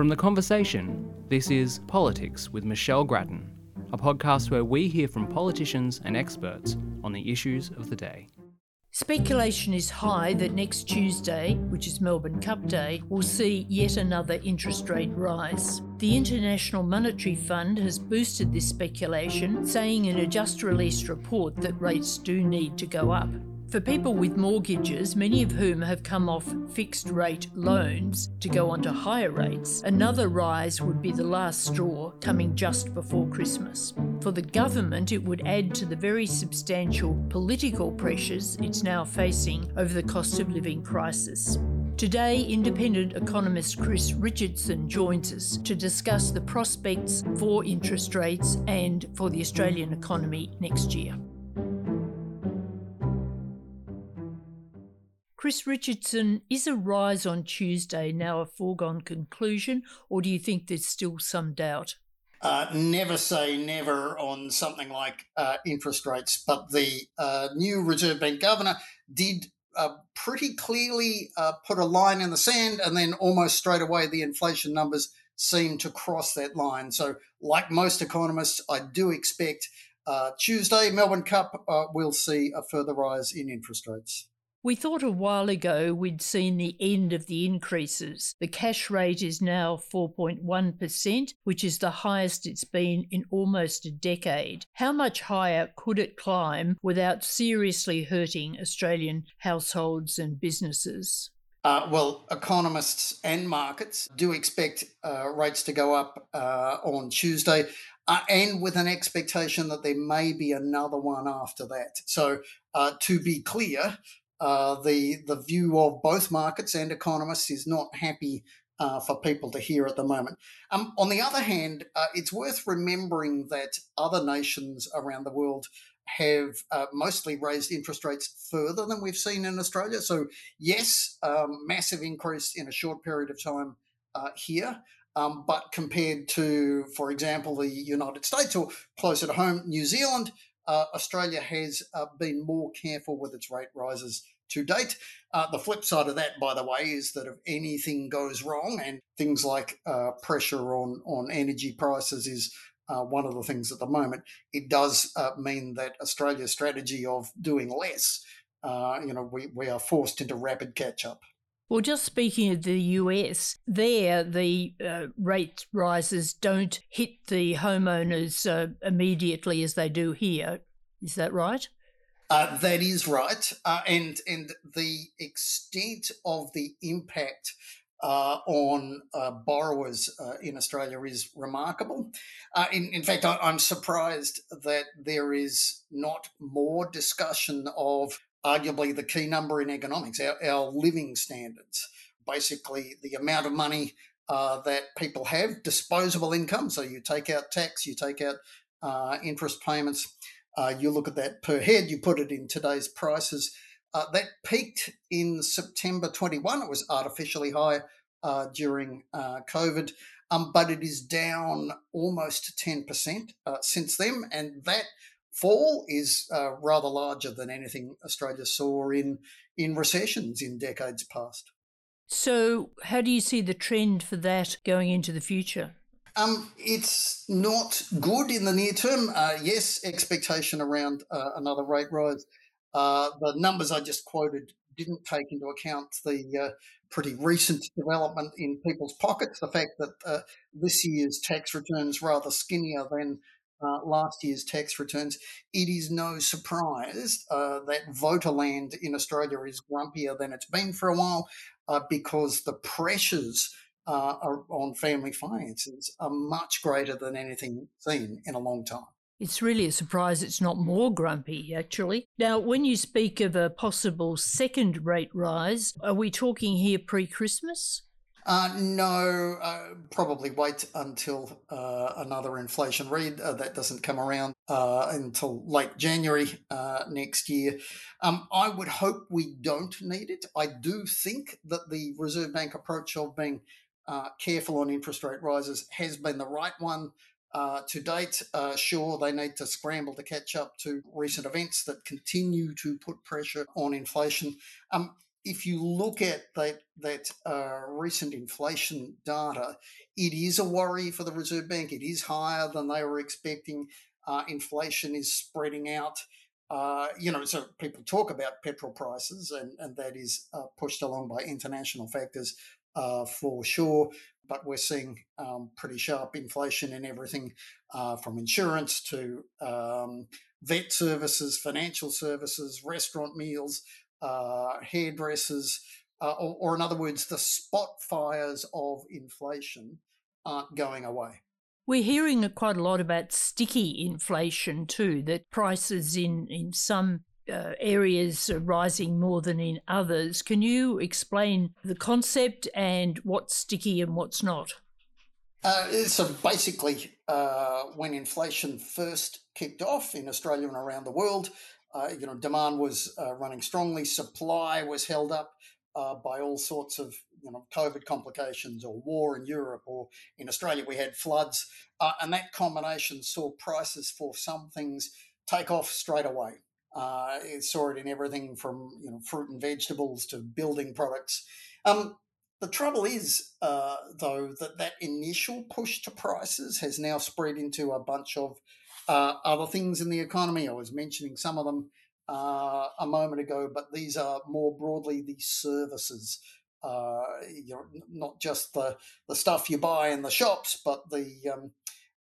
From The Conversation, this is Politics with Michelle Grattan, a podcast where we hear from politicians and experts on the issues of the day. Speculation is high that next Tuesday, which is Melbourne Cup Day, will see yet another interest rate rise. The International Monetary Fund has boosted this speculation, saying in a just released report that rates do need to go up. For people with mortgages, many of whom have come off fixed rate loans to go onto higher rates, another rise would be the last straw coming just before Christmas. For the government, it would add to the very substantial political pressures it's now facing over the cost of living crisis. Today, independent economist Chris Richardson joins us to discuss the prospects for interest rates and for the Australian economy next year. Chris Richardson, is a rise on Tuesday now a foregone conclusion, or do you think there's still some doubt? Uh, never say never on something like uh, interest rates, but the uh, new Reserve Bank governor did uh, pretty clearly uh, put a line in the sand, and then almost straight away the inflation numbers seem to cross that line. So, like most economists, I do expect uh, Tuesday, Melbourne Cup, will see a further rise in interest rates. We thought a while ago we'd seen the end of the increases. The cash rate is now 4.1%, which is the highest it's been in almost a decade. How much higher could it climb without seriously hurting Australian households and businesses? Uh, well, economists and markets do expect uh, rates to go up uh, on Tuesday. Uh, and with an expectation that there may be another one after that. So, uh, to be clear, uh, the the view of both markets and economists is not happy uh, for people to hear at the moment. Um, on the other hand, uh, it's worth remembering that other nations around the world have uh, mostly raised interest rates further than we've seen in Australia. So, yes, um, massive increase in a short period of time uh, here. Um, but compared to, for example, the United States or closer to home, New Zealand, uh, Australia has uh, been more careful with its rate rises to date. Uh, the flip side of that, by the way, is that if anything goes wrong and things like uh, pressure on, on energy prices is uh, one of the things at the moment, it does uh, mean that Australia's strategy of doing less, you know, we, we are forced into rapid catch up. Well, just speaking of the US, there the uh, rate rises don't hit the homeowners uh, immediately as they do here. Is that right? Uh, that is right, uh, and and the extent of the impact uh, on uh, borrowers uh, in Australia is remarkable. Uh, in, in fact, I, am surprised that there is not more discussion of arguably the key number in economics, our, our living standards, basically the amount of money uh, that people have, disposable income. So you take out tax, you take out uh, interest payments, uh, you look at that per head, you put it in today's prices. Uh, that peaked in September 21. It was artificially high uh, during uh, COVID, um, but it is down almost 10% since then. And that fall is uh, rather larger than anything Australia saw in in recessions in decades past. So, how do you see the trend for that going into the future? Um, it's not good in the near term. Uh, yes, expectation around uh, another rate rise. Uh, the numbers I just quoted didn't take into account the uh, pretty recent development in people's pockets. The fact that uh, this year's tax returns rather skinnier than uh, last year's tax returns, it is no surprise uh, that voterland in Australia is grumpier than it's been for a while uh, because the pressures uh, on family finances are much greater than anything seen in a long time. It's really a surprise it's not more grumpy, actually. Now, when you speak of a possible second rate rise, are we talking here pre Christmas? Uh, no, uh, probably wait until uh, another inflation read uh, that doesn't come around uh, until late January uh, next year. Um, I would hope we don't need it. I do think that the Reserve Bank approach of being careful on interest rate rises has been the right one. to date, sure, they need to scramble to catch up to recent events that continue to put pressure on inflation. Um, if you look at that that uh, recent inflation data, it is a worry for the Reserve Bank. It is higher than they were expecting. Uh, inflation is spreading out. Uh, you know, so people talk about petrol prices, and, and that is uh, pushed along by international factors uh, for sure. But we're seeing um, pretty sharp inflation in everything uh, from insurance to um, vet services, financial services, restaurant meals, uh, hairdressers, uh, or, or in other words, the spot fires of inflation aren't going away. We're hearing quite a lot about sticky inflation too, that prices in, in some uh, areas are rising more than in others. Can you explain the concept and what's sticky and what's not? Uh, so basically, uh, when inflation first kicked off in Australia and around the world, uh, you know, demand was uh, running strongly, supply was held up uh, by all sorts of you know COVID complications or war in Europe or in Australia we had floods, uh, and that combination saw prices for some things take off straight away. Uh, it saw it in everything from you know fruit and vegetables to building products. Um, the trouble is, uh, though, that that initial push to prices has now spread into a bunch of uh, other things in the economy. I was mentioning some of them uh, a moment ago, but these are more broadly the services. Uh, you know, not just the, the stuff you buy in the shops, but the um,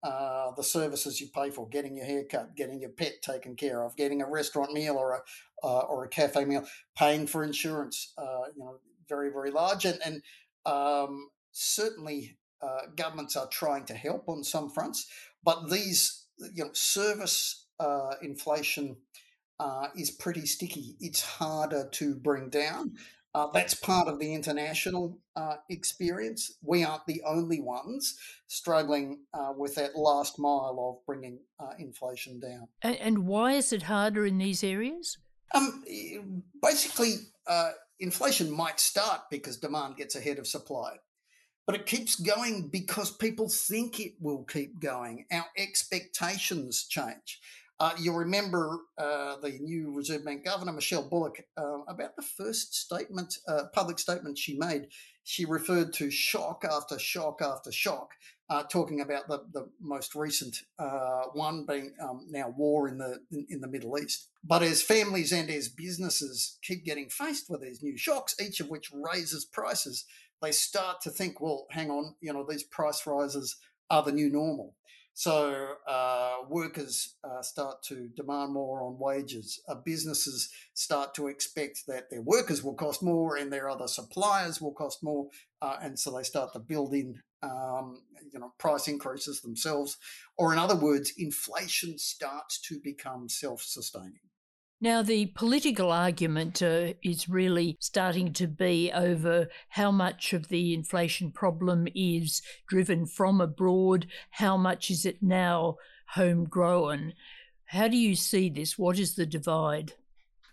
uh, the services you pay for, getting your hair cut, getting your pet taken care of, getting a restaurant meal or a uh, or a cafe meal, paying for insurance. Uh, you know, very very large, and and um, certainly uh, governments are trying to help on some fronts, but these you know service uh, inflation uh, is pretty sticky. It's harder to bring down. Uh, that's part of the international uh, experience. We aren't the only ones struggling uh, with that last mile of bringing uh, inflation down. And, and, why is it harder in these areas? Um, basically, uh, inflation might start because demand gets ahead of supply. But it keeps going because people think it will keep going. Our expectations change. Uh, you'll remember uh, the new Reserve Bank Governor, Michelle Bullock, uh, about the first statement, uh, public statement she made. She referred to shock after shock after shock, uh, talking about the, the most recent uh, one being um, now war in the in, in, the Middle East. But as families and as businesses keep getting faced with these new shocks, each of which raises prices, they start to think, well, hang on, you know, these price rises are the new normal. So uh, workers uh, start to demand more on wages. Uh, businesses start to expect that their workers will cost more and their other suppliers will cost more, uh, and so they start to build in, um, you know, price increases themselves. Or in other words, inflation starts to become self-sustaining. Now, the political argument uh, is really starting to be over how much of the inflation problem is driven from abroad, how much is it now homegrown. How do you see this? What is the divide?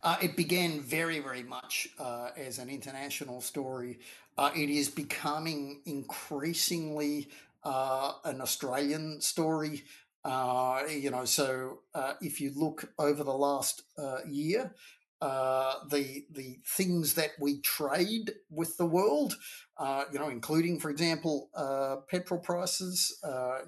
Uh, it began very, very much uh, as an international story. Uh, it is becoming increasingly uh, an Australian story. Uh, you know, so uh, if you look over the last uh, year, uh, the the things that we trade with the world, uh, you know, including, for example, uh, petrol prices,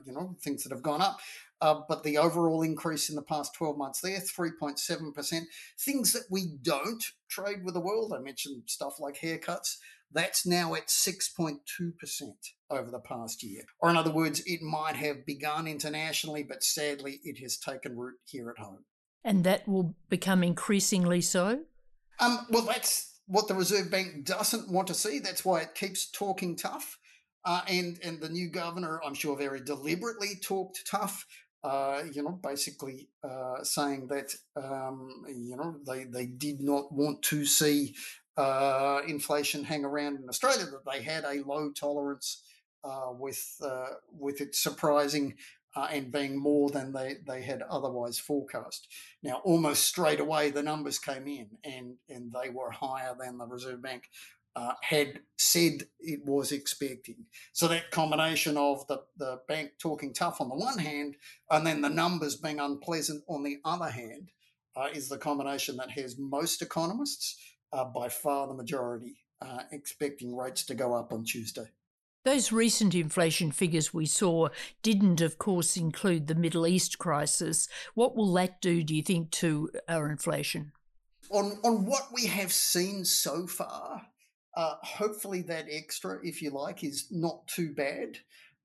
you know, things that have gone up. But the overall increase in the past 12 months there, 3.7%. Things that we don't trade with the world, I mentioned stuff like haircuts, that's now at 6.2% over the past year. Or, in other words, it might have begun internationally, but sadly, it has taken root here at home. And that will become increasingly so? Um, well, that's what the Reserve Bank doesn't want to see. That's why it keeps talking tough. Uh, and, and the new governor, I'm sure, very deliberately talked tough. Uh, you know, basically uh, saying that um, you know they they did not want to see uh, inflation hang around in Australia, that they had a low tolerance uh, with uh, with it surprising uh, and being more than they, they had otherwise forecast. Now, almost straight away, the numbers came in and, and they were higher than the Reserve Bank uh, had said it was expecting. So that combination of the, the bank talking tough on the one hand and then the numbers being unpleasant on the other hand uh, is the combination that has most economists uh, by far the majority uh, expecting rates to go up on Tuesday. Those recent inflation figures we saw didn't, of course, include the Middle East crisis. What will that do, do you think, to our inflation? On, on what we have seen so far, uh, hopefully that extra, if you like, is not too bad.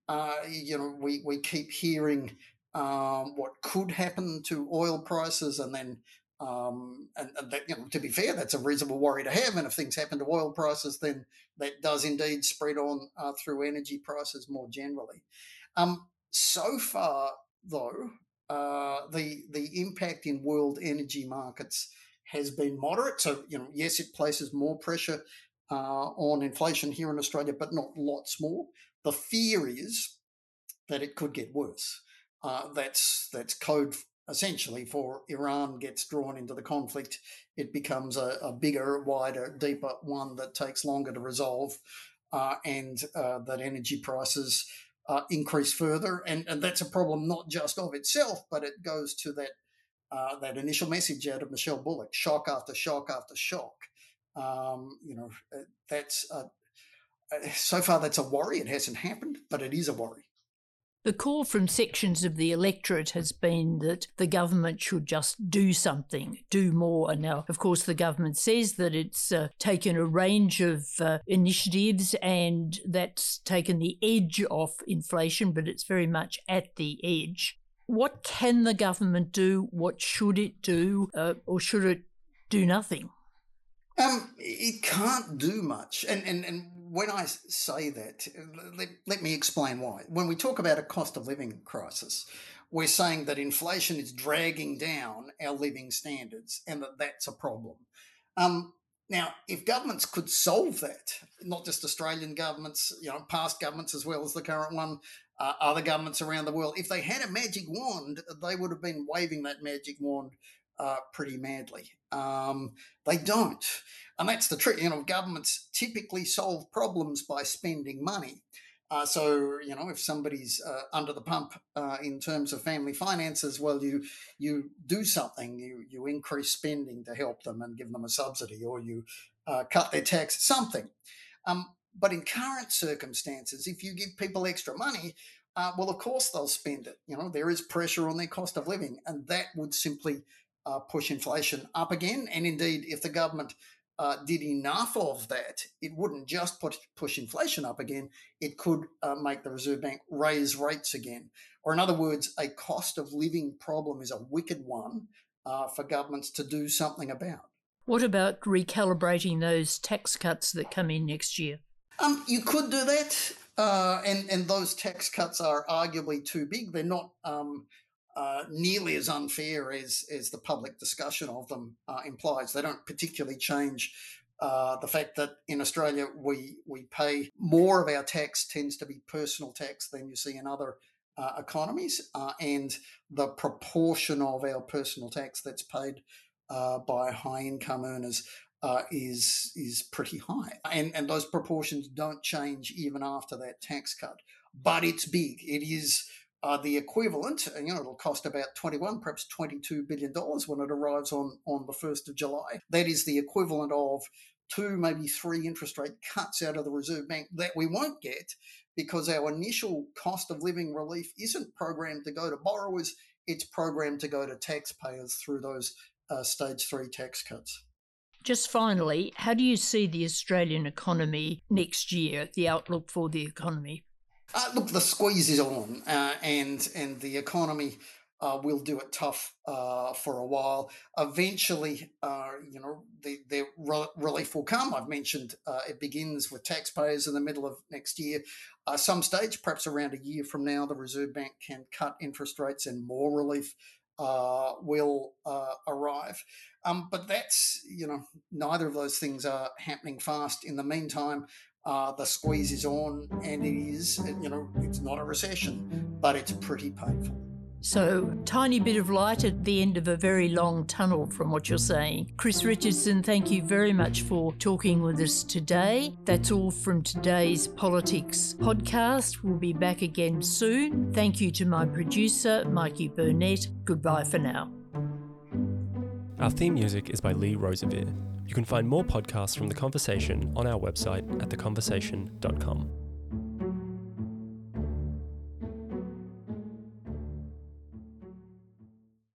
Uh, you know, we, we keep hearing um, what could happen to oil prices and then um, and, and that, you know, to be fair, that's a reasonable worry to have. And if things happen to oil prices, then that does indeed spread on uh, through energy prices more generally. Um, so far, though, uh, the the impact in world energy markets has been moderate. So, you know, yes, it places more pressure uh, on inflation here in Australia, but not lots more. The fear is that it could get worse. Uh, that's that's code essentially for Iran gets drawn into the conflict. It becomes a, a bigger, wider, deeper one that takes longer to resolve, uh, and uh, that energy prices uh, increase further. And, and that's a problem not just of itself, but it goes to that uh, that initial message out of Michelle Bullock: shock after shock after shock. Um, you know, uh, that's a, so far that's a worry. It hasn't happened, but it is a worry. The call from sections of the electorate has been that the government should just do something, do more. And now, of course, the government says that it's uh, taken a range of uh, initiatives and that's taken the edge off inflation, but it's very much at the edge. What can the government do? What should it do? Uh, or should it do nothing? Um, it can't do much. And, and, and when I say that, let, let me explain why. When we talk about a cost of living crisis, we're saying that inflation is dragging down our living standards and that that's a problem. Um, now, if governments could solve that, not just Australian governments, you know, past governments as well as the current one, uh, other governments around the world, if they had a magic wand, they would have been waving that magic wand uh, pretty madly. Um, they don't. And that's the trick. You know, governments typically solve problems by spending money. Uh, so you know, if somebody's uh, under the pump uh, in terms of family finances, well, you you do something. You you increase spending to help them and give them a subsidy, or you uh, cut their tax, something. Um, but in current circumstances, if you give people extra money, uh, well, of course they'll spend it. You know, there is pressure on their cost of living, and that would simply uh, push inflation up again. And indeed, if the government uh, did enough of that, it wouldn't just put, push inflation up again, it could uh, make the Reserve Bank raise rates again. Or, in other words, a cost of living problem is a wicked one uh, for governments to do something about. What about recalibrating those tax cuts that come in next year? Um, you could do that, uh, and and those tax cuts are arguably too big. They're not um, uh, nearly as unfair as, as the public discussion of them uh, implies. They don't particularly change uh, the fact that in Australia we we pay more of our tax tends to be personal tax than you see in other uh, economies, uh, and the proportion of our personal tax that's paid uh, by high income earners is is pretty high, and and those proportions don't change even after that tax cut. But it's big. It is uh, the equivalent, you know, it'll cost about 21, perhaps 22 billion dollars when it arrives on on the 1st of July. That is the equivalent of two, maybe three interest rate cuts out of the Reserve Bank that we won't get because our initial cost of living relief isn't programmed to go to borrowers, it's programmed to go to taxpayers through those uh, stage three tax cuts. Just finally, how do you see the Australian economy next year, the outlook for the economy? Uh, look, the squeeze is on, uh, and and the economy uh, will do it tough uh, for a while. Eventually, uh, you know, the, the relief will come. I've mentioned uh, it begins with taxpayers in the middle of next year. Some stage, perhaps around a year from now, the Reserve Bank can cut interest rates and more relief will arrive. Um, but that's, you know, neither of those things are happening fast. In the meantime, uh, the squeeze is on, and it is, you know, it's not a recession, but it's pretty painful. So, tiny bit of light at the end of a very long tunnel, from what you're saying. Chris Richardson, thank you very much for talking with us today. That's all from today's Politics podcast. We'll be back again soon. Thank you to my producer, Mikey Burnett. Goodbye for now. Our theme music is by Lee Rosevere. You can find more podcasts from The Conversation on our website at theconversation.com.